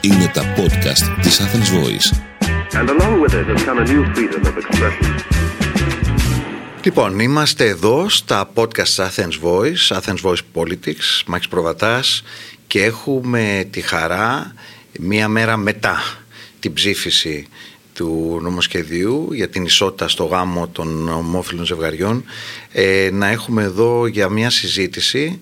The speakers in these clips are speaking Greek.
Είναι τα podcast της Athens Voice. And along with it has come a new freedom of expression. Λοιπόν, είμαστε εδώ στα podcast Athens Voice, Athens Voice Politics, Μάξ Προβατάς και έχουμε τη χαρά μία μέρα μετά την ψήφιση του νομοσχεδίου για την ισότητα στο γάμο των ομόφυλων ζευγαριών ε, να έχουμε εδώ για μια συζήτηση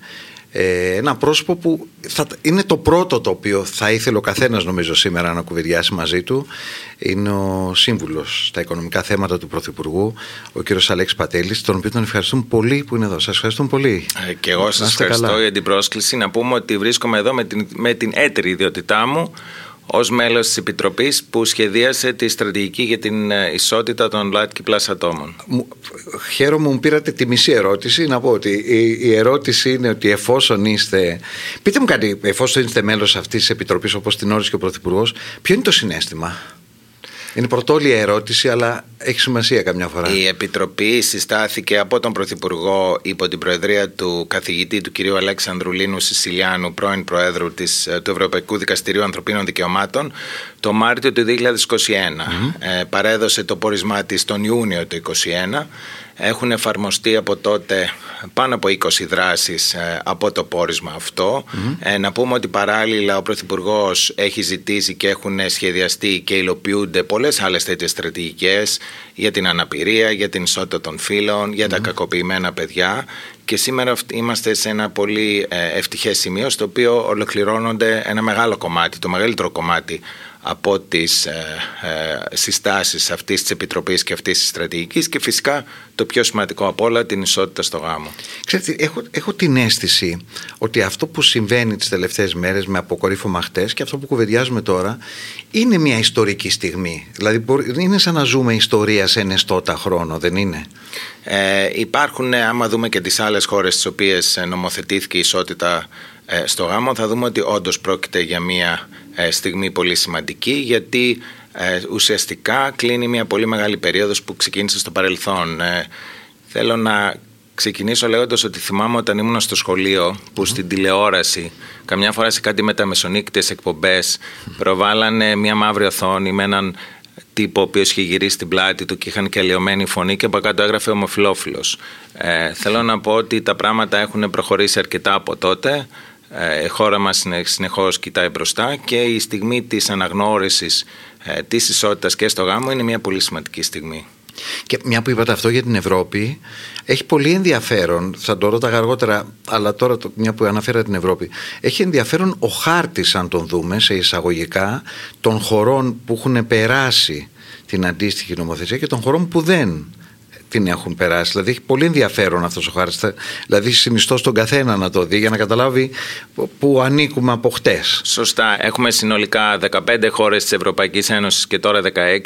ε, ένα πρόσωπο που θα, είναι το πρώτο το οποίο θα ήθελε ο καθένας νομίζω σήμερα να κουβεντιάσει μαζί του. Είναι ο σύμβουλος στα οικονομικά θέματα του Πρωθυπουργού ο κύριος Αλέξης Πατέλης τον οποίο τον ευχαριστούμε πολύ που είναι εδώ. Σας ευχαριστούμε πολύ. Ε, και εγώ σας ευχαριστώ για την πρόσκληση. Να πούμε ότι βρίσκομαι εδώ με την, με την έτερη ιδιότητά μου ως μέλος της Επιτροπής που σχεδίασε τη στρατηγική για την ε, ισότητα των ΛΑΤΚΙ πλάς ατόμων. Χαίρομαι μου πήρατε τη μισή ερώτηση. Να πω ότι η, ερώτηση είναι ότι εφόσον είστε... Πείτε μου κάτι, εφόσον είστε μέλος αυτής της Επιτροπής όπως την όρισε και ο Πρωθυπουργός, ποιο είναι το συνέστημα; Είναι πρωτόλια ερώτηση, αλλά έχει σημασία καμιά φορά. Η Επιτροπή συστάθηκε από τον Πρωθυπουργό υπό την Προεδρία του καθηγητή του κ. Αλέξανδρου Λίνου Σισιλιάνου, πρώην Προέδρου της, του Ευρωπαϊκού Δικαστηρίου Ανθρωπίνων Δικαιωμάτων, το Μάρτιο του 2021. Ε, παρέδωσε το πόρισμά της τον Ιούνιο του 2021 έχουν εφαρμοστεί από τότε πάνω από 20 δράσεις ε, από το πόρισμα ε, να πούμε ότι παράλληλα ο Πρωθυπουργός έχει ζητήσει και έχουν σχεδιαστεί και υλοποιούνται πολλές άλλες τέτοιες στρατηγικές για την αναπηρία, για την ισότητα των φύλων, για τα κακοποιημένα παιδιά. Και σήμερα είμαστε σε ένα πολύ ε, ευτυχές σημείο στο οποίο ολοκληρώνονται ένα μεγάλο κομμάτι, το μεγαλύτερο κομμάτι από τις ε, ε, συστάσεις αυτής της Επιτροπής και αυτής της στρατηγικής και φυσικά το πιο σημαντικό από όλα την ισότητα στο γάμο. Ξέρετε, έχω, έχω την αίσθηση ότι αυτό που συμβαίνει τις τελευταίες μέρες με αποκορύφωμα χτες και αυτό που κουβεντιάζουμε τώρα είναι μια ιστορική στιγμή. Δηλαδή είναι σαν να ζούμε ιστορία σε ενεστώτα χρόνο, δεν είναι; Ε, υπάρχουν, άμα δούμε και τις άλλες χώρες στις οποίες νομοθετήθηκε η ισότητα ε, στο γάμο θα δούμε ότι όντως πρόκειται για μια ε, στιγμή πολύ σημαντική γιατί ε, ουσιαστικά κλείνει μια πολύ μεγάλη περίοδος που ξεκίνησε στο παρελθόν. Θέλω να ξεκινήσω λέγοντας ότι θυμάμαι όταν ήμουν στο σχολείο που στην τηλεόραση καμιά φορά σε κάτι με τα μεσονύκτες εκπομπές προβάλλανε μια μαύρη οθόνη με έναν τύπο ο οποίος είχε γυρίσει την πλάτη του και είχαν και αλλοιωμένη φωνή και από κάτω έγραφε ομοφιλόφιλος. Ε, θέλω να πω ότι τα πράγματα έχουν προχωρήσει αρκετά από τότε. Ε, η χώρα μας συνεχώς κοιτάει μπροστά και η στιγμή της αναγνώρισης ε, της ισότητας και στο γάμο είναι μια πολύ σημαντική στιγμή. Και μια που είπατε αυτό για την Ευρώπη, έχει πολύ ενδιαφέρον, θα το ρώταγα αργότερα, αλλά τώρα μια που αναφέρα την Ευρώπη, έχει ενδιαφέρον ο χάρτης, αν τον δούμε σε εισαγωγικά, των χωρών που έχουν περάσει την αντίστοιχη νομοθεσία και των χωρών που δεν την έχουν περάσει. Δηλαδή έχει πολύ ενδιαφέρον αυτός ο χάρτη. Δηλαδή συνιστώ στον καθένα να το δει για να καταλάβει που ανήκουμε από χτες. Σωστά. Έχουμε συνολικά 15 χώρες της Ευρωπαϊκής Ένωσης και τώρα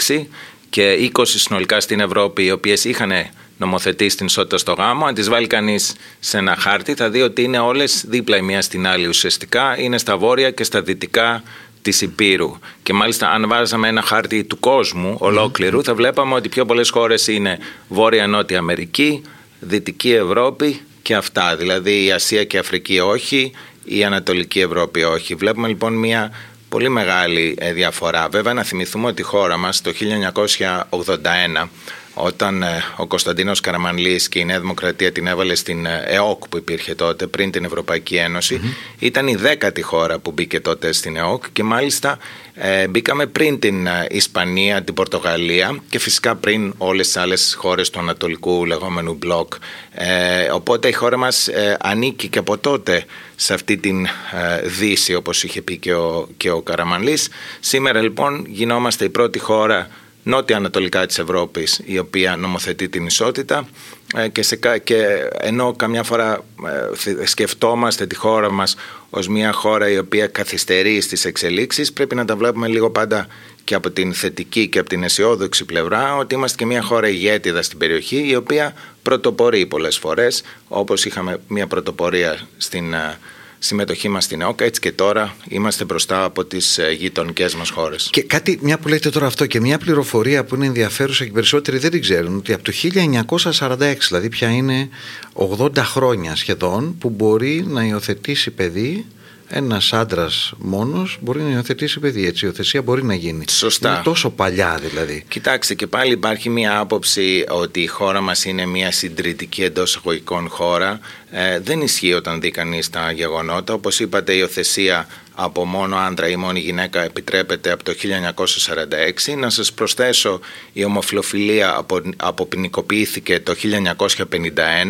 16 και 20 συνολικά στην Ευρώπη οι οποίες είχαν νομοθετήσει την ισότητα στο γάμο. Αν τις βάλει κανείς σε ένα χάρτη, θα δει ότι είναι όλες δίπλα η μία στην άλλη ουσιαστικά. Είναι στα βόρεια και στα δυτικά της Υπήρου. Και μάλιστα, αν βάζαμε ένα χάρτη του κόσμου ολόκληρου, θα βλέπαμε ότι πιο πολλές χώρες είναι Βόρεια-Νότια Αμερική, Δυτική Ευρώπη και αυτά. Δηλαδή η Ασία και η Αφρική όχι, η Ανατολική Ευρώπη όχι. Βλέπουμε λοιπόν μια πολύ μεγάλη ε, διαφορά. Βέβαια, να θυμηθούμε ότι η χώρα μας το 1981 όταν ε, ο Κωνσταντίνος Καραμανλής και η Νέα Δημοκρατία την έβαλε στην ε, ΕΟΚ που υπήρχε τότε πριν την Ευρωπαϊκή ήταν η δέκατη χώρα που μπήκε τότε στην ΕΟΚ και μάλιστα ε, μπήκαμε πριν την Ισπανία, την Πορτογαλία και φυσικά πριν όλες τις άλλες χώρες του Ανατολικού λεγόμενου μπλοκ. οπότε η χώρα μας ανήκει και από τότε σε αυτή την δύση όπως είχε πει και ο, και ο Καραμανλής. Σήμερα λοιπόν γινόμαστε η πρώτη χώρα νότια-ανατολικά της Ευρώπης η οποία νομοθετεί την ισότητα ε, και, σε, και ενώ καμιά φορά ε, σκεφτόμαστε τη χώρα μας ως μια χώρα η οποία καθυστερεί στις εξελίξεις πρέπει να τα βλέπουμε λίγο πάντα και από την θετική και από την αισιόδοξη πλευρά ότι είμαστε και μια χώρα ηγέτιδα στην περιοχή η οποία πρωτοπορεί πολλές φορές όπως είχαμε μια πρωτοπορία στην ε, συμμετοχή μας στην ΕΟΚΑ. Έτσι και τώρα είμαστε μπροστά από τις ε, γειτονικές μας χώρες. Και κάτι, μια που λέτε τώρα αυτό και μια πληροφορία που είναι ενδιαφέρουσα και περισσότεροι δεν την ξέρουν, ότι από το 1946, δηλαδή πια είναι 80 χρόνια σχεδόν, που μπορεί να υιοθετήσει παιδί ένας άντρας μόνος μπορεί να υιοθετήσει παιδί. Έτσι, η υιοθεσία μπορεί να γίνει. Σωστά. Είναι τόσο παλιά δηλαδή. Κοιτάξτε, και πάλι υπάρχει μια άποψη ότι η χώρα μας είναι μια συντηρητική εντός εγωικών χώρα. Ε, δεν ισχύει όταν δει κανείς τα γεγονότα. Όπως είπατε, η υιοθεσία από μόνο άντρα ή μόνη γυναίκα επιτρέπεται από το 1946. Να σας προσθέσω η ομοφιλοφιλία αποποινικοποιήθηκε το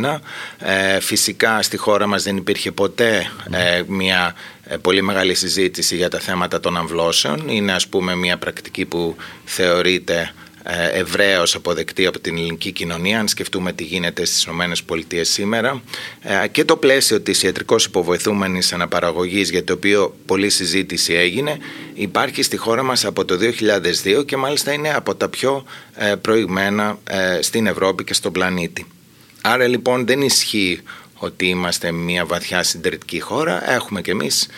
1951. Ε, φυσικά στη χώρα μας δεν υπήρχε ποτέ ε, μια ε, πολύ μεγάλη συζήτηση για τα θέματα των αμβλώσεων. Είναι ας πούμε μια πρακτική που θεωρείται ε, ευρέως αποδεκτή από την ελληνική κοινωνία, αν σκεφτούμε τι γίνεται στις ΗΠΑ σήμερα. Ε, και το πλαίσιο της ιατρικώ υποβοηθούμενης αναπαραγωγής, για το οποίο πολλή συζήτηση έγινε, υπάρχει στη χώρα μας από το 2002 και μάλιστα είναι από τα πιο ε, προηγμένα στην Ευρώπη και στον πλανήτη. Άρα λοιπόν δεν ισχύει ότι είμαστε μια βαθιά συντηρητική χώρα. Έχουμε κι εμείς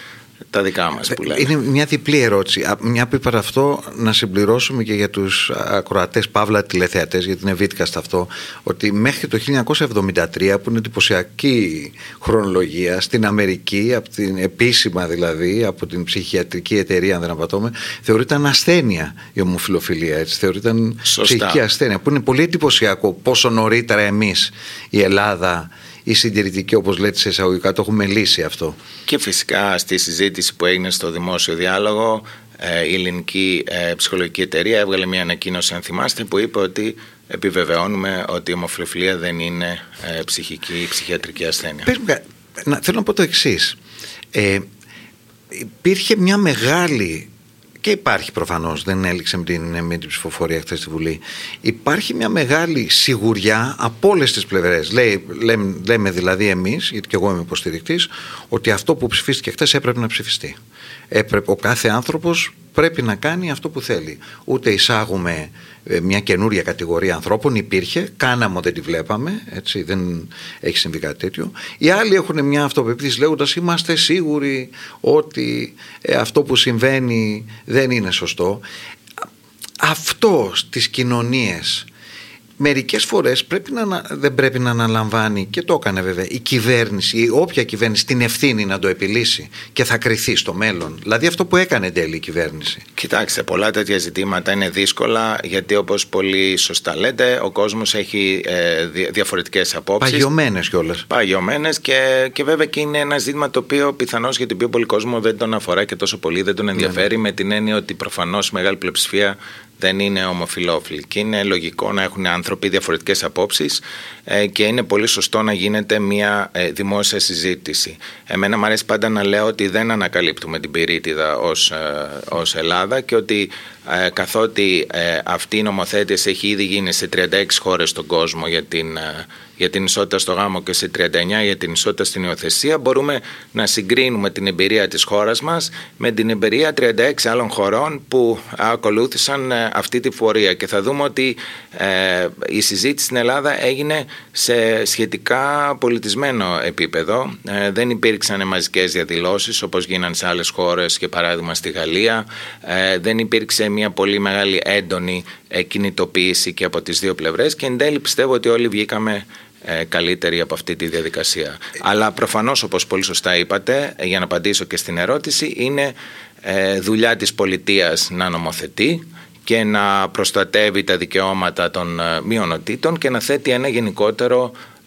τα δικά μας που λέμε. Είναι μια διπλή ερώτηση. Μια που είπα αυτό, να συμπληρώσουμε και για τους ακροατές, παύλα τηλεθεατές, γιατί είναι βίткαστ αυτό, ότι μέχρι το 1973, που είναι εντυπωσιακή χρονολογία, στην Αμερική, από την επίσημα δηλαδή, από την ψυχιατρική εταιρεία, αν δεν απατώμε, θεωρείται ασθένεια η ομοφιλοφιλία. Έτσι. Θεωρείται ψυχική ασθένεια, που είναι πολύ εντυπωσιακό πόσο νωρίτερα εμείς η Ελλάδα η συντηρητική όπως λέτε σε εισαγωγικά το έχουμε λύσει αυτό. Και φυσικά στη συζήτηση που έγινε στο δημόσιο διάλογο ε, η ελληνική ε, ψυχολογική εταιρεία έβγαλε μια ανακοίνωση αν θυμάστε που είπε ότι επιβεβαιώνουμε ότι η ομοφιλοφιλία δεν είναι ε, ψυχική ή ψυχιατρική ασθένεια. να, θέλω να πω το εξής. Ε, υπήρχε μια μεγάλη και υπάρχει προφανώς, δεν έληξε με την, με την ψηφοφορία χθες στη Βουλή. Υπάρχει μια μεγάλη σιγουριά από όλες τις πλευρές. Λέμε, λέμε δηλαδή εμείς, γιατί και εγώ είμαι υποστηρικτής, ότι αυτό που ψηφίστηκε χθες έπρεπε να ψηφιστεί. Έπρεπε, ο κάθε άνθρωπος πρέπει να κάνει αυτό που θέλει. Ούτε εισάγουμε ε, μια καινούρια κατηγορία ανθρώπων, υπήρχε, κάναμε δεν τη βλέπαμε, έτσι, δεν έχει συμβεί κάτι τέτοιο. Οι άλλοι έχουν μια αυτοπεποίθηση λέγοντας είμαστε σίγουροι ότι ε, αυτό που συμβαίνει δεν είναι σωστό. Αυτό στις κοινωνίες μερικές φορές πρέπει να, δεν πρέπει να αναλαμβάνει και το έκανε βέβαια η κυβέρνηση ή όποια κυβέρνηση την ευθύνη να το επιλύσει και θα κρυθεί στο μέλλον. Δηλαδή αυτό που έκανε εν τέλει η κυβέρνηση. Κοιτάξτε, πολλά τέτοια ζητήματα είναι δύσκολα γιατί όπως πολύ σωστά λέτε ο κόσμος έχει ε, διαφορετικές απόψεις. Παγιωμένες κιόλας. Παγιωμένες και, και βέβαια και είναι ένα ζήτημα το οποίο πιθανώς για τον πιο πολύ κόσμο δεν τον αφορά και τόσο πολύ δεν τον ενδιαφέρει ναι, ναι. με την έννοια ότι προφανώς μεγάλη πλειοψηφία δεν είναι ομοφιλόφιλοι και είναι λογικό να έχουν άνθρωποι διαφορετικές απόψεις ε, και είναι πολύ σωστό να γίνεται μια ε, δημόσια συζήτηση. Εμένα μου αρέσει πάντα να λέω ότι δεν ανακαλύπτουμε την πυρίτιδα ως, ε, ως Ελλάδα και ότι καθότι αυτή η νομοθέτηση έχει ήδη γίνει σε 36 χώρες στον κόσμο για την για την ισότητα στο γάμο και σε 39 για την ισότητα στην υιοθεσία, μπορούμε να συγκρίνουμε την εμπειρία της χώρας μας με την εμπειρία 36 άλλων χωρών που ακολούθησαν ε, αυτή τη φορεία και θα δούμε ότι ε, η συζήτηση στην Ελλάδα έγινε σε σχετικά πολιτισμένο επίπεδο. Ε, δεν υπήρξαν μαζικές διαδηλώσεις όπως γίνανε σε άλλες χώρες και παράδειγμα στη Γαλλία. Ε, δεν υπήρξε μια πολύ μεγάλη έντονη κινητοποίηση και από τις δύο πλευρές και εν τέλει πιστεύω ότι όλοι βγήκαμε ε, καλύτερη από αυτή τη διαδικασία. Αλλά προφανώς όπως πολύ σωστά είπατε, για να απαντήσω και στην ερώτηση, είναι ε, δουλειά της πολιτείας να νομοθετεί και να προστατεύει τα δικαιώματα των ε, μειονοτήτων και να θέτει ένα γενικότερο ε,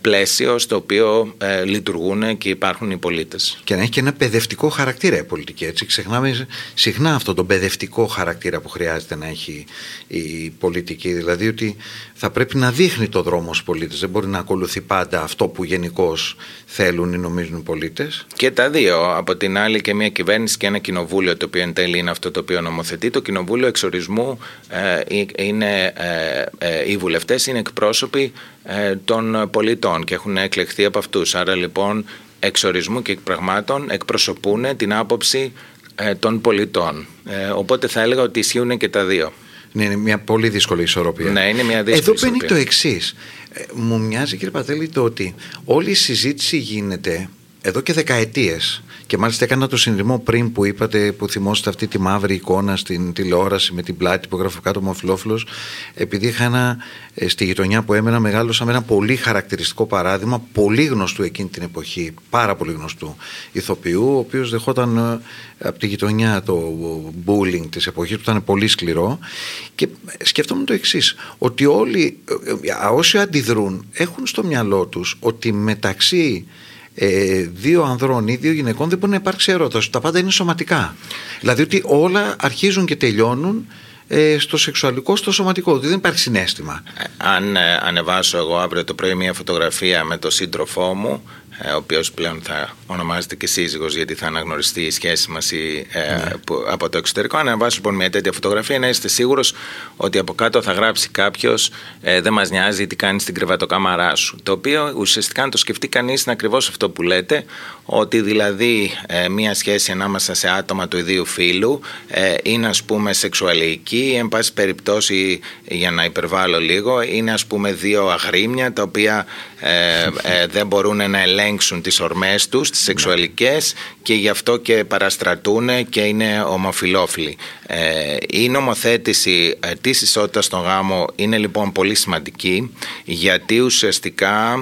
πλαίσιο στο οποίο ε, λειτουργούν και υπάρχουν οι πολίτες. Και να έχει και ένα παιδευτικό χαρακτήρα η πολιτική. Έτσι. Ξεχνάμε συχνά αυτό τον παιδευτικό χαρακτήρα που χρειάζεται να έχει η πολιτική. Δηλαδή ότι θα πρέπει να δείχνει το δρόμο στους πολίτες. Δεν μπορεί να ακολουθεί πάντα αυτό που γενικώς θέλουν ή νομίζουν οι πολίτες. Και τα δύο. Από την άλλη και μια κυβέρνηση και ένα κοινοβούλιο το οποίο εν τέλει είναι αυτό το οποίο νομοθετεί. Το κοινοβούλιο εξορισμού ε, είναι, οι βουλευτές είναι εκπρόσωποι των πολιτών και έχουν εκλεχθεί από αυτούς. Άρα λοιπόν εξορισμού και πραγμάτων εκπροσωπούν την άποψη ε, των πολιτών. Ε, οπότε θα έλεγα ότι ισχύουν και τα δύο. Ναι, είναι μια πολύ δύσκολη ισορροπία. Ναι, είναι μια δύσκολη Εδώ μπαίνει το εξής. Ε, μου μοιάζει κύριε Πατέλη το ότι όλη η συζήτηση γίνεται εδώ και δεκαετίες. Και μάλιστα έκανα το συνειδημό πριν που είπατε που θυμόσαστε αυτή τη μαύρη εικόνα στην τηλεόραση με την πλάτη που έγραφε κάτω Μοφιλόφιλος επειδή είχα ένα, ε, στη γειτονιά που έμενα μεγάλωσα με ένα πολύ χαρακτηριστικό παράδειγμα πολύ γνωστού εκείνη την εποχή πάρα πολύ γνωστού ηθοποιού ο οποίος δεχόταν ε, από τη γειτονιά το bullying της εποχής που ήταν πολύ σκληρό. Και σκέφτομαι το εξής ότι όλοι ε, όσοι αντιδρούν έχουν στο μυαλό τους ότι μεταξύ ε, δύο ανδρών ή δύο γυναικών δεν μπορεί να υπάρξει ερώτηση. Τα πάντα είναι σωματικά. Δηλαδή ότι όλα αρχίζουν και τελειώνουν ε, στο σεξουαλικό, στο σωματικό. δεν υπάρχει συνέστημα. Ε, αν ε, ανεβάσω εγώ αύριο το πρωί μια φωτογραφία με τον σύντροφό μου, ε, ο οποίος πλέον θα ονομάζεται και σύζυγος γιατί θα αναγνωριστεί η σχέση μας η, ε, ναι. από το εξωτερικό. Αν ανεβάσω λοιπόν μια τέτοια φωτογραφία να είστε σίγουρος ότι από κάτω θα γράψει κάποιος ε, δεν μας νοιάζει τι κάνει στην κρεβατοκάμαρά σου. Το οποίο ουσιαστικά αν το σκεφτεί κανείς είναι ακριβώς αυτό που λέτε ότι δηλαδή ε, μια σχέση ανάμεσα σε άτομα του ιδίου φύλου ε, είναι ας πούμε σεξουαλική εν πάση περιπτώσει για να υπερβάλλω λίγο είναι ας πούμε δύο αγρίμια τα οποία ε, δεν μπορούν να ελέγξουν τις ορμές τους, τις σεξουαλικές και γι' αυτό και παραστρατούν και είναι ομοφιλόφιλοι. η νομοθέτηση της ισότητας στον γάμο είναι λοιπόν πολύ σημαντική γιατί ουσιαστικά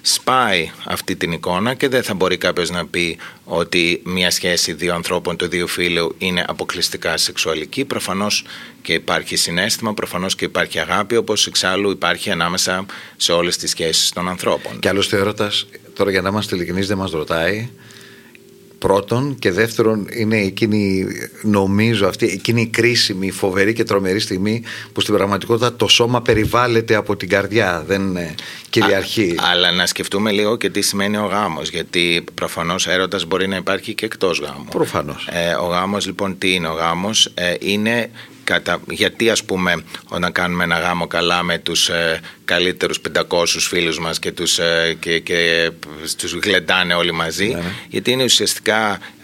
σπάει αυτή την εικόνα και δεν θα μπορεί μπορεί κάποιος να πει ότι μια σχέση δύο ανθρώπων του δύο φίλου είναι αποκλειστικά σεξουαλική. Προφανώς και υπάρχει συνέστημα, προφανώς και υπάρχει αγάπη, όπως εξάλλου υπάρχει ανάμεσα σε όλες τις σχέσεις των ανθρώπων. Και άλλωστε, έρωτας, τώρα για να είμαστε ειλικρινείς, δεν μας ρωτάει. Πρώτον και δεύτερον είναι εκείνη νομίζω αυτή εκείνη η κρίσιμη, φοβερή και τρομερή στιγμή που στην πραγματικότητα το σώμα περιβάλλεται από την καρδιά δεν κυριαρχεί. Α, αλλά να σκεφτούμε λίγο και τι σημαίνει ο γάμος γιατί προφανώς έρωτας μπορεί να υπάρχει και εκτός γάμου. Προφανώς. Ε, ο γάμος λοιπόν τι είναι ο γάμος; Ε, είναι Κατα... Γιατί ας πούμε όταν κάνουμε ένα γάμο καλά με τους ε, καλύτερους 500 φίλους μας και τους, ε, και, και, τους γλεντάνε όλοι μαζί ναι, ναι. γιατί είναι ουσιαστικά ε, ε,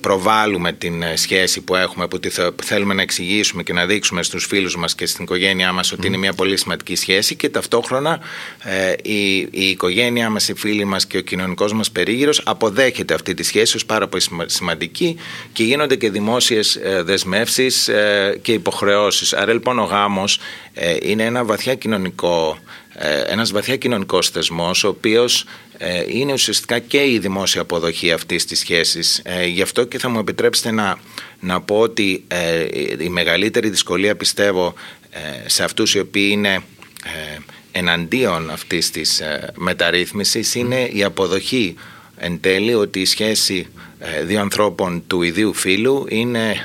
προβάλλουμε την ε, σχέση που έχουμε που θέλουμε να εξηγήσουμε και να δείξουμε στους φίλους μας και στην οικογένειά μας ότι είναι μια πολύ σημαντική σχέση και ταυτόχρονα η, η οικογένειά μας, οι φίλοι μας και ο κοινωνικός μας περίγυρος αποδέχεται αυτή τη σχέση ως πάρα πολύ σημαντική και γίνονται και δημόσιες δεσμεύσεις και υποχρεώσεις. Άρα λοιπόν ο γάμος είναι ένα βαθιά κοινωνικό ένας βαθιά κοινωνικός θεσμός ο οποίος ε, είναι ουσιαστικά και η δημόσια αποδοχή αυτής της σχέσης. Ε, γι' αυτό και θα μου επιτρέψετε να, να πω ότι ε, η μεγαλύτερη δυσκολία πιστεύω σε αυτούς οι οποίοι είναι εναντίον αυτής της μεταρρύθμισης είναι η αποδοχή εν τέλει ότι η σχέση δύο ανθρώπων του ιδίου φύλου είναι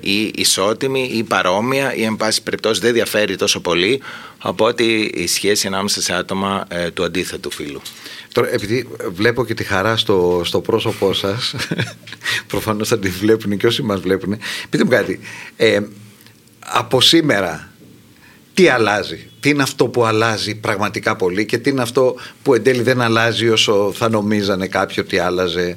ή ισότιμη ή παρόμοια ή εν πάση περιπτώσει δεν διαφέρει τόσο πολύ από ότι η σχέση ανάμεσα σε άτομα του αντίθετου φύλου. Τώρα, επειδή βλέπω και τη χαρά στο, στο πρόσωπό σας, προφανώς θα τη βλέπουν και όσοι μας βλέπουν. Πείτε μου κάτι. Ε, από σήμερα, τι αλλάζει, τι είναι αυτό που αλλάζει πραγματικά πολύ και τι είναι αυτό που εν τέλει δεν αλλάζει όσο θα νομίζανε κάποιοι ότι άλλαζε;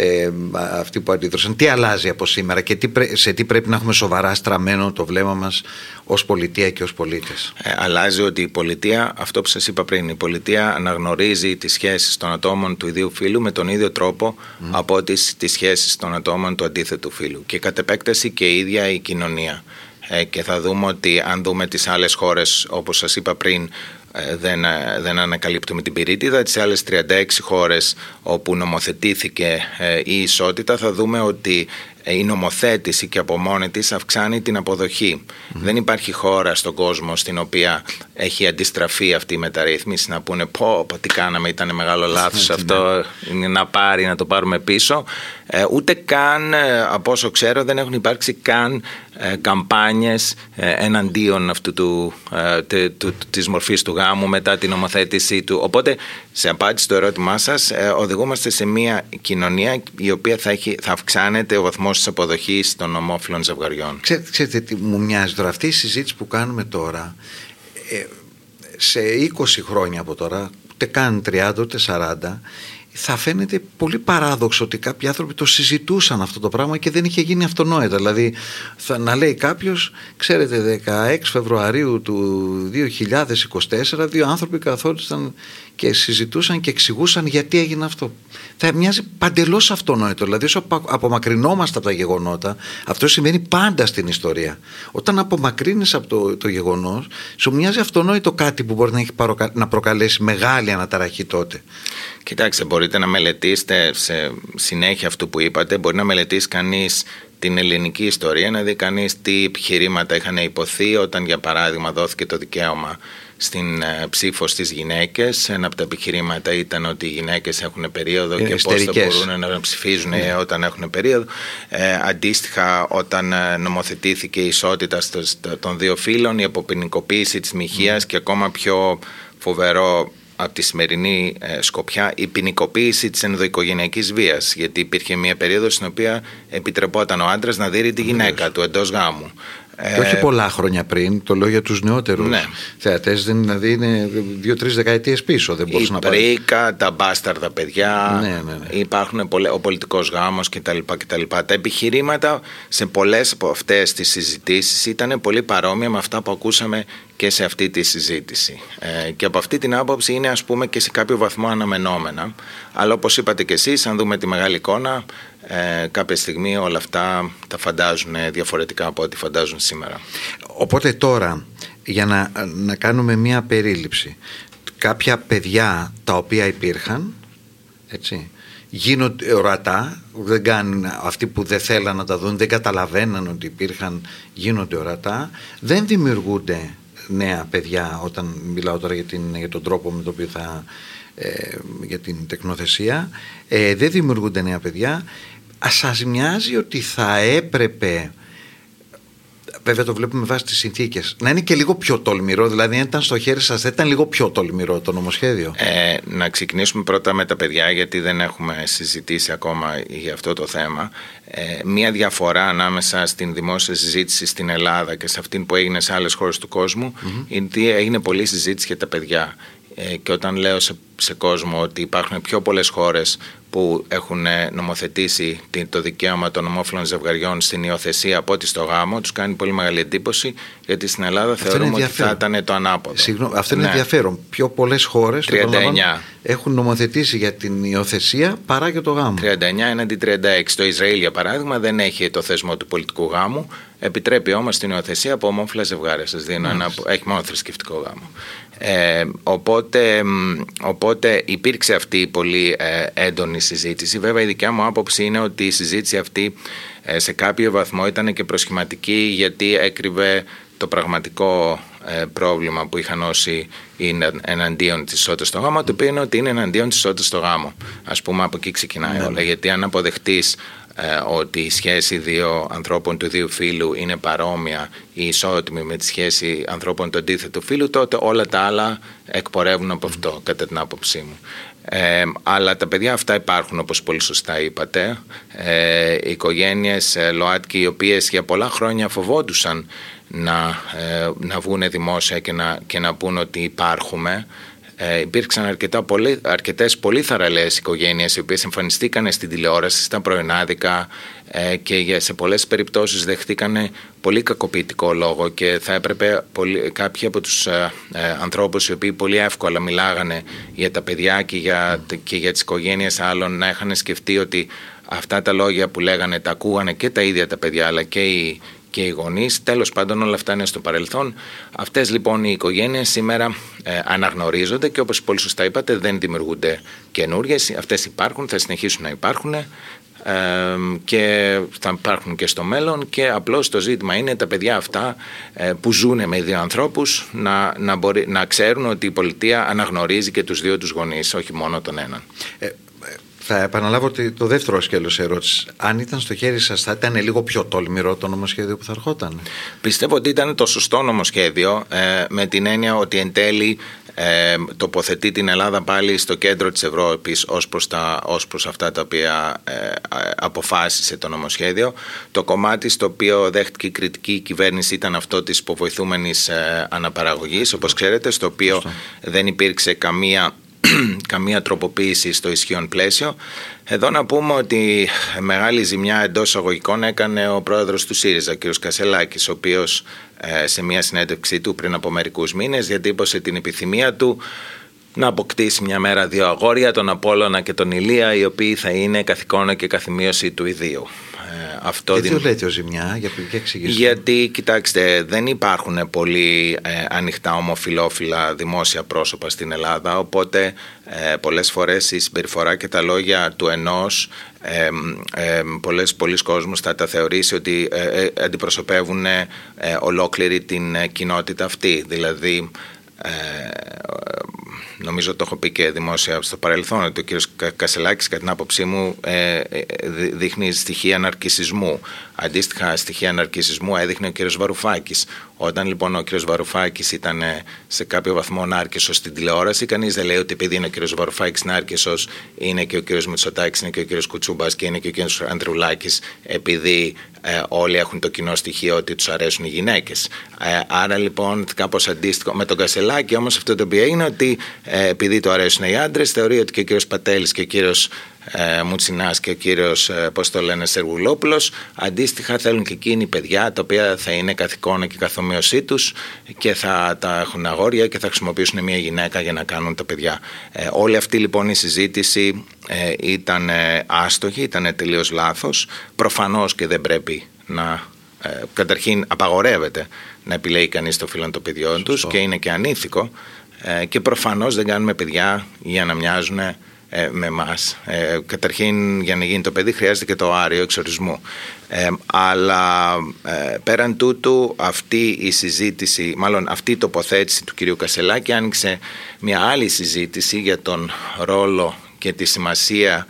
Ε, αυτοί που αντίδρασαν. Τι αλλάζει από σήμερα και τι, σε τι πρέπει να έχουμε σοβαρά στραμμένο το βλέμμα μας ως πολιτεία και ως πολίτες; Ε, αλλάζει ότι η πολιτεία, αυτό που σας είπα πριν, η πολιτεία αναγνωρίζει τις σχέσεις των ατόμων του ιδίου φύλου με τον ίδιο τρόπο από τις, τις σχέσεις των ατόμων του αντίθετου φύλου και κατ' επέκταση και η ίδια η κοινωνία. Ε, και θα δούμε ότι αν δούμε τις άλλες χώρες όπως σας είπα πριν ε, δεν, ε, δεν ανακαλύπτουμε την πυρίτιδα. Τις άλλες 36 χώρες όπου νομοθετήθηκε η ισότητα θα δούμε ότι η νομοθέτηση και από μόνη της αυξάνει την αποδοχή. Δεν υπάρχει χώρα στον κόσμο στην οποία έχει αντιστραφεί αυτή η μεταρρύθμιση να πούνε πω, πω τι κάναμε ήταν μεγάλο λάθος αυτό είναι να πάρει να το πάρουμε πίσω. Ε, ούτε καν από όσο ξέρω δεν έχουν υπάρξει καν ε, καμπάνιες ε, εναντίον αυτού του, ε, του, της μορφής του γάμου μετά την νομοθέτησή του. Οπότε, σε απάντηση στο ερώτημά σας, οδηγούμαστε σε μια κοινωνία η οποία θα, έχει, θα αυξάνεται ο βαθμός της αποδοχής των ομόφυλων ζευγαριών. Ξέρετε, ξέρετε τι μου μοιάζει τώρα, αυτή η συζήτηση που κάνουμε τώρα, σε 20 χρόνια από τώρα, ούτε καν 30 ούτε 40, θα φαίνεται πολύ παράδοξο ότι κάποιοι άνθρωποι το συζητούσαν αυτό το πράγμα και δεν είχε γίνει αυτονόητα. Δηλαδή, θα, να λέει κάποιος, ξέρετε, 16 Φεβρουαρίου του 2024, δύο άνθρωποι καθόρισαν και συζητούσαν και εξηγούσαν γιατί έγινε αυτό. Θα μοιάζει παντελώς αυτονόητο. Δηλαδή, όσο απομακρυνόμαστε από τα γεγονότα, αυτό σημαίνει πάντα στην ιστορία. Όταν απομακρύνεις από το, το γεγονός, σου μοιάζει αυτονόητο κάτι που μπορεί να, έχει να προκαλέσει μεγάλη αναταραχή τότε. Κοιτάξτε, μπορείτε να μελετήσετε σε συνέχεια αυτού που είπατε, μπορεί να μελετήσει κανείς την ελληνική ιστορία, να δει κανείς τι επιχειρήματα είχαν υποθεί όταν για παράδειγμα δόθηκε το δικαίωμα στην ε, ψήφος στις γυναίκες. Ένα από τα επιχειρήματα ήταν ότι οι γυναίκες έχουν περίοδο και πώς θα μπορούν να ψηφίζουν ναι. όταν έχουν περίοδο. Ε, αντίστοιχα όταν ε, νομοθετήθηκε η ισότητα των δύο φύλων, η αποποινικοποίηση της μοιχείας και ακόμα πιο φοβερό από τη σημερινή ε, σκοπιά η ποινικοποίηση της ενδοοικογενειακής βίας. Γιατί υπήρχε μια περίοδος στην οποία επιτρεπόταν ο άντρας να δει τη γυναίκα του εντός γάμου και όχι πολλά χρόνια πριν, το λέω για τους νεότερους ναι. θεατές, δηλαδή είναι δύο-τρεις δεκαετίες πίσω. Δεν η να πρίκα, τα μπάσταρδα παιδιά, ναι, ναι, ναι. υπάρχουν ο πολιτικός γάμος κτλ, κτλ. Τα επιχειρήματα σε πολλές από αυτές τις συζητήσεις ήταν πολύ παρόμοια με αυτά που ακούσαμε και σε αυτή τη συζήτηση. Ε, και από αυτή την άποψη είναι ας πούμε και σε κάποιο βαθμό αναμενόμενα. Αλλά όπως είπατε και εσείς, αν δούμε τη μεγάλη εικόνα, ε, κάποια στιγμή όλα αυτά τα φαντάζουν διαφορετικά από ό,τι φαντάζουν σήμερα. Οπότε τώρα, για να, να κάνουμε μία περίληψη, κάποια παιδιά τα οποία υπήρχαν, έτσι, γίνονται ορατά, δεν κάνουν, αυτοί που δεν θέλαν να τα δουν, δεν καταλαβαίναν ότι υπήρχαν, γίνονται ορατά, δεν δημιουργούνται νέα παιδιά όταν μιλάω τώρα για, την, για τον τρόπο με τον οποίο θα ε, για την τεκνοθεσία ε, δεν δημιουργούνται νέα παιδιά σας μοιάζει ότι θα έπρεπε βέβαια το βλέπουμε βάσει τις συνθήκες να είναι και λίγο πιο τολμηρό δηλαδή αν ήταν στο χέρι σας θα ήταν λίγο πιο τολμηρό το νομοσχέδιο. Ε, να ξεκινήσουμε πρώτα με τα παιδιά γιατί δεν έχουμε συζητήσει ακόμα για αυτό το θέμα. Ε, μία διαφορά ανάμεσα στην δημόσια συζήτηση στην Ελλάδα και σε αυτήν που έγινε σε άλλες χώρες του κόσμου mm-hmm. είναι ότι έγινε πολλή συζήτηση για τα παιδιά. Ε, και όταν λέω σε, σε κόσμο ότι υπάρχουν πιο πολλές χώρες που έχουν ε, νομοθετήσει το δικαίωμα των ομόφυλων ζευγαριών στην υιοθεσία από ό,τι στο γάμο, τους κάνει πολύ μεγάλη εντύπωση, γιατί στην Ελλάδα αυτό θεωρούμε ότι θα ήταν το ανάποδο. Συγγνώμη, αυτό είναι ναι. ενδιαφέρον. Πιο πολλές χώρες έχουν νομοθετήσει για την υιοθεσία παρά για το γάμο. 39 έναντι 36. Το Ισραήλ, για παράδειγμα, δεν έχει το θεσμό του πολιτικού γάμου. Επιτρέπει όμως την υιοθεσία από ομόφυλα ζευγάρια. Σας δίνω ένα. Έχει μόνο θρησκευτικό γάμο. Ε, οπότε, οπότε υπήρξε αυτή η πολύ ε, έντονη συζήτηση. Βέβαια η δικιά μου άποψη είναι ότι η συζήτηση αυτή ε, σε κάποιο βαθμό ήταν και προσχηματική γιατί έκρυβε το πραγματικό ε, πρόβλημα που είχαν όσοι είναι εναντίον της ισότητας στο γάμο, το οποίο είναι ότι είναι εναντίον της ισότητας στο γάμο. Ας πούμε από εκεί ξεκινάει ναι. όλα, γιατί αν αποδεχτείς ε, ότι η σχέση δύο ανθρώπων του δύο φύλου είναι παρόμοια ή ισότιμη με τη σχέση ανθρώπων του αντίθετου φύλου, τότε όλα τα άλλα εκπορεύουν από αυτό, κατά την άποψή μου. Ε, αλλά τα παιδιά αυτά υπάρχουν όπως πολύ σωστά είπατε ε, οι οικογένειες ε, ΛΟΑΤΚΙ οι οποίες για πολλά χρόνια φοβόντουσαν να, ε, να βγουν δημόσια και να, και να πούν ότι υπάρχουμε ε, υπήρξαν αρκετά πολύ, αρκετές πολύ θαραλέες οικογένειες οι οποίες εμφανιστήκαν στην τηλεόραση, στα πρωινάδικα ε, και σε πολλές περιπτώσεις δεχτήκαν πολύ κακοποιητικό λόγο και θα έπρεπε πολύ, κάποιοι από τους ε, ε, ανθρώπους οι οποίοι πολύ εύκολα μιλάγανε για τα παιδιά και για, και για τις οικογένειες άλλων να είχαν σκεφτεί ότι αυτά τα λόγια που λέγανε τα ακούγανε και τα ίδια τα παιδιά αλλά και οι και οι γονείς. Τέλος πάντων, όλα αυτά είναι στο παρελθόν. Αυτές λοιπόν οι οικογένειες σήμερα ε, αναγνωρίζονται και όπως πολύ σωστά είπατε, δεν δημιουργούνται καινούριε. Αυτές υπάρχουν, θα συνεχίσουν να υπάρχουν. Ε, και θα υπάρχουν και στο μέλλον και απλώς το ζήτημα είναι τα παιδιά αυτά ε, που ζουν με δύο ανθρώπους να, να, μπορεί, να ξέρουν ότι η πολιτεία αναγνωρίζει και τους δύο τους γονείς όχι μόνο τον έναν ε, θα επαναλάβω ότι το δεύτερο σκέλος ερώτηση. Αν ήταν στο χέρι σας θα ήταν λίγο πιο τολμηρό το νομοσχέδιο που θα ερχόταν; Πιστεύω ότι ήταν το σωστό νομοσχέδιο ε, με την έννοια ότι εν τέλει ε, τοποθετεί την Ελλάδα πάλι στο κέντρο της Ευρώπης ως προς, τα, ως προς αυτά τα οποία ε, αποφάσισε το νομοσχέδιο. Το κομμάτι στο οποίο δέχτηκε η κριτική κυβέρνηση ήταν αυτό της υποβοηθούμενης ε, αναπαραγωγής, όπως ξέρετε, στο οποίο δεν υπήρξε καμία καμία τροποποίηση στο ισχύον πλαίσιο. Εδώ να πούμε ότι μεγάλη ζημιά εντός αγωγικών έκανε ο πρόεδρος του ΣΥΡΙΖΑ, κ. Κασελάκης, ο οποίος ε, σε μια συνέντευξή του πριν από μερικούς μήνες διατύπωσε την επιθυμία του να αποκτήσει μια μέρα δύο αγόρια, τον Απόλλωνα και τον Ηλία, οι οποίοι θα είναι καθηκόνα και καθημείωση του ιδίου. Αυτό Γιατί το λέτε ο ζημιά, για ποια εξηγήσετε. Γιατί, κοιτάξτε, δεν υπάρχουν πολύ ε, ανοιχτά ομοφιλόφιλα δημόσια πρόσωπα στην Ελλάδα, οπότε ε, πολλές φορές η συμπεριφορά και τα λόγια του ενός ε, ε, πολλές, πολλοί κόσμος θα τα θεωρήσει ότι ε, ε αντιπροσωπεύουν ολόκληρη την κοινότητα αυτή. Δηλαδή, νομίζω το έχω πει και δημόσια στο παρελθόν, ότι ο κ. Κασελάκης κατά την άποψή μου ε, ε, δείχνει στοιχεία ναρκισισμού. Αντίστοιχα στοιχεία ναρκισισμού έδειχνε ο κ. Βαρουφάκης. Όταν λοιπόν ο κ. Βαρουφάκης ήταν ε, σε κάποιο βαθμό νάρκισος στην τηλεόραση, κανείς δεν λέει ότι επειδή είναι ο κ. Βαρουφάκης νάρκισος, είναι και ο κ. Μητσοτάκης, είναι και ο κ. Κουτσούμπας και είναι και ο κ. Αντρουλάκης, επειδή ε, όλοι έχουν το κοινό στοιχείο ότι τους αρέσουν οι γυναίκες. Ε, άρα λοιπόν κάπως αντίστοιχο με τον Κασελάκη όμως αυτό το οποίο είναι ότι ε, επειδή του αρέσουν οι άντρες, θεωρεί ότι και ο κύριος Πατέλης και ο κύριος ε, Μουτσινάς και ο κύριος, ε, πώς το λένε, Σεργουλόπουλος, αντίστοιχα θέλουν και εκείνοι παιδιά τα οποία θα είναι καθηκόνα και καθομοίωσή τους και θα τα έχουν αγόρια και θα χρησιμοποιήσουν μια γυναίκα για να κάνουν τα παιδιά. Ε, όλη αυτή λοιπόν η συζήτηση ε, ήταν άστοχη, ήταν τελείως λάθος. Προφανώς και δεν πρέπει να ε, καταρχήν απαγορεύεται να επιλέγει κανείς το φίλο των παιδιών τους και είναι και ανήθικο ε, και προφανώς δεν κάνουμε παιδιά για να μοιάζουν ε, με εμάς. Ε, καταρχήν για να γίνει το παιδί χρειάζεται και το άριο εξορισμού. Ε, αλλά ε, πέραν τούτου αυτή η συζήτηση, μάλλον αυτή η τοποθέτηση του κυρίου Κασελάκη άνοιξε μια άλλη συζήτηση για τον ρόλο και τη σημασία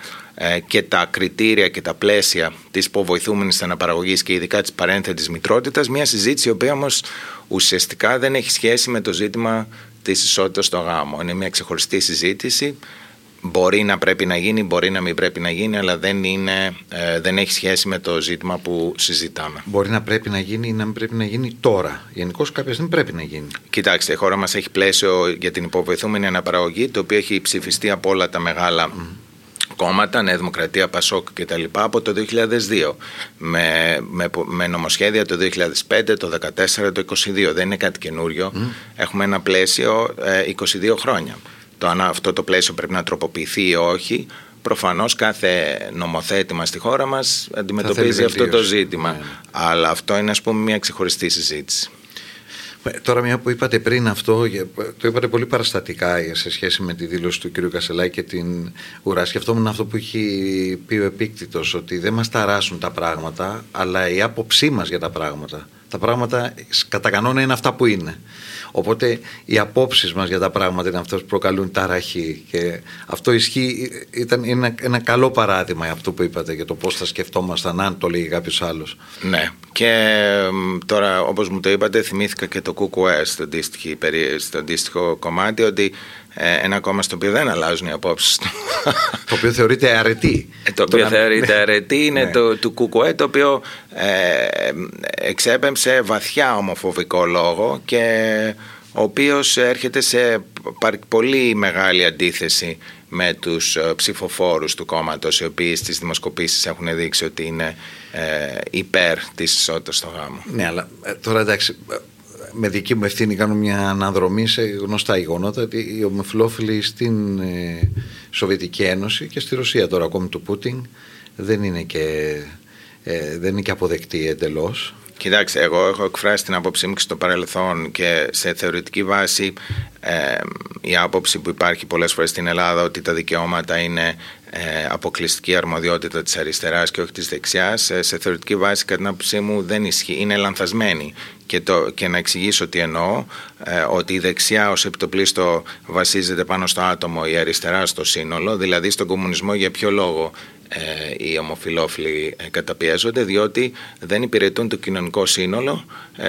και τα κριτήρια και τα πλαίσια της υποβοηθούμενης αναπαραγωγής και ειδικά της παρένθετης μητρότητας, μια συζήτηση η οποία όμως ουσιαστικά δεν έχει σχέση με το ζήτημα της ισότητας στο γάμο. Είναι μια ξεχωριστή συζήτηση. Μπορεί να πρέπει να γίνει, μπορεί να μην πρέπει να γίνει, αλλά δεν, είναι, ε, δεν έχει σχέση με το ζήτημα που συζητάμε. Μπορεί να πρέπει να γίνει ή να μην πρέπει να γίνει τώρα. Γενικώς κάποια δεν πρέπει να γίνει. Κοιτάξτε, η χώρα μας έχει πλαίσιο για την υποβοηθούμενη αναπαραγωγή, το οποίο έχει ψηφιστεί από όλα τα μεγάλα κόμματα, Νέα Δημοκρατία, Πασόκ και τα λοιπά από το 2002 με, με, με νομοσχέδια το 2005, το 2014, το 2022. Δεν είναι κάτι καινούριο. Έχουμε ένα πλαίσιο 22 ε, χρόνια. Το αν αυτό το πλαίσιο πρέπει να τροποποιηθεί ή όχι, προφανώς κάθε νομοθέτημα στη χώρα μας αντιμετωπίζει αυτό το ζήτημα. Ναι, ναι. Αλλά αυτό είναι ας πούμε μια ξεχωριστή συζήτηση. Ε, τώρα μια που είπατε πριν αυτό, το είπατε πολύ παραστατικά σε σχέση με τη δήλωση του κ. Κασελάκη και την ουρά. Σκεφτόμουν αυτό που έχει πει ο επίκτητος, ότι δεν μας ταράσουν τα πράγματα, αλλά η άποψή μας για τα πράγματα. Τα πράγματα κατά κανόνα είναι αυτά που είναι. Οπότε οι απόψεις μας για τα πράγματα είναι αυτές που προκαλούν ταραχή. Και αυτό ισχύει, ήταν ένα, ένα καλό παράδειγμα για αυτό που είπατε για το πώς θα σκεφτόμασταν αν το λέγει κάποιος άλλος. Ναι. Και τώρα, όπως μου το είπατε, θυμήθηκα και το ΚΚΕ στο, στο αντίστοιχο κομμάτι ότι ε, ένα κόμμα στο οποίο δεν αλλάζουν οι απόψεις του. το οποίο θεωρείται αρετή. Ε, το οποίο θεωρείται αρετή είναι ναι. το του ΚΚΕ, το οποίο ε, εξέπεμψε βαθιά ομοφοβικό λόγο και ο οποίος έρχεται σε πολύ μεγάλη αντίθεση με τους ε, ψηφοφόρους του κόμματος οι οποίοι στις δημοσκοπήσεις έχουν δείξει ότι είναι ε, υπέρ της ισότητας στο γάμο. Ναι, αλλά ε, τώρα εντάξει, με δική μου ευθύνη κάνω μια αναδρομή σε γνωστά γεγονότα ότι οι ομοφυλόφιλοι στην Σοβιετική Ένωση και στη Ρωσία τώρα ακόμη του Πούτιν δεν είναι και, δεν είναι και αποδεκτοί εντελώς. Κοιτάξτε, εγώ έχω εκφράσει την άποψή μου και στο παρελθόν και σε θεωρητική βάση ε, η άποψη που υπάρχει πολλές φορές στην Ελλάδα ότι τα δικαιώματα είναι ε, αποκλειστική αρμοδιότητα της αριστεράς και όχι της δεξιάς. Ε, σε θεωρητική βάση κατά την άποψή μου δεν ισχύει, είναι λανθασμένη. Και, το, και να εξηγήσω τι εννοώ ε, ότι η δεξιά ως επιτοπλίστο βασίζεται πάνω στο άτομο η αριστερά στο σύνολο δηλαδή στον κομμουνισμό για ποιο λόγο οι ομοφιλόφιλοι καταπιέζονται διότι δεν υπηρετούν το κοινωνικό σύνολο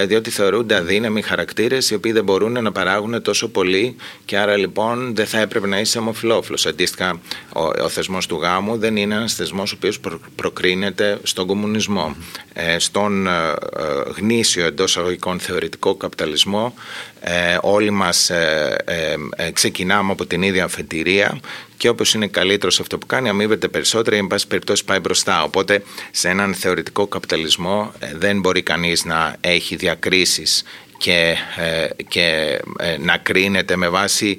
διότι θεωρούνται αδύναμοι χαρακτήρες οι οποίοι δεν μπορούν να παράγουν τόσο πολύ και άρα λοιπόν δεν θα έπρεπε να είσαι ομοφιλόφιλος. Αντίστοιχα ο, ο θεσμός του γάμου δεν είναι ένας θεσμός ο οποίος προκρίνεται στον κομμουνισμό. στον γνήσιο εντός αγωγικών θεωρητικό καπιταλισμό όλοι μας ξεκινάμε από την ίδια αφετηρία και όπως είναι καλύτερο σε αυτό που κάνει, αμείβεται περισσότερο ή, εν πάση περιπτώσει, πάει μπροστά. Οπότε, σε έναν θεωρητικό καπιταλισμό ε, δεν μπορεί κανείς να έχει διακρίσεις και, ε, και ε, να κρίνεται με βάση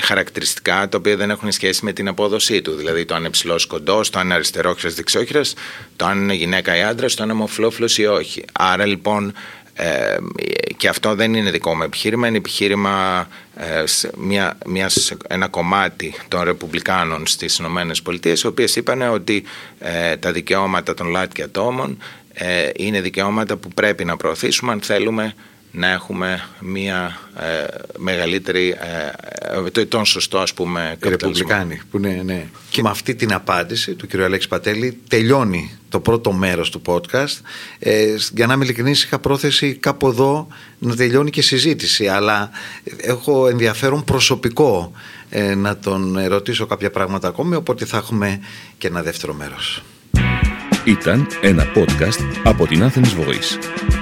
χαρακτηριστικά τα οποία δεν έχουν σχέση με την απόδοσή του. Δηλαδή το αν είναι ψηλός κοντός, το αν είναι αριστερόχειρας δεξιόχειρας, το αν είναι γυναίκα ή άντρας, το αν είναι ομοφυλόφιλος ή όχι. Άρα λοιπόν ε, και αυτό δεν είναι δικό μου επιχείρημα, είναι επιχείρημα ε, μια, μιας, ένα κομμάτι των Ρεπουμπλικάνων στις Ηνωμένες Πολιτείες οι οποίες είπαν ότι ε, τα δικαιώματα των ΛΑΤ ατόμων ε, είναι δικαιώματα που πρέπει να προωθήσουμε αν θέλουμε να έχουμε μια ε, μεγαλύτερη, ε, ε τον σωστό ας πούμε Ρεπουμπλικάνοι που ναι, ναι. Και με αυτή την απάντηση του κ. Αλέξη Πατέλη τελειώνει το πρώτο μέρος του podcast. Ε, για να είμαι ειλικρινής είχα πρόθεση κάπου εδώ να τελειώνει και συζήτηση αλλά έχω ενδιαφέρον προσωπικό ε, να τον ρωτήσω κάποια πράγματα ακόμη οπότε θα έχουμε και ένα δεύτερο μέρος. Ήταν ένα podcast από την Athens Voice.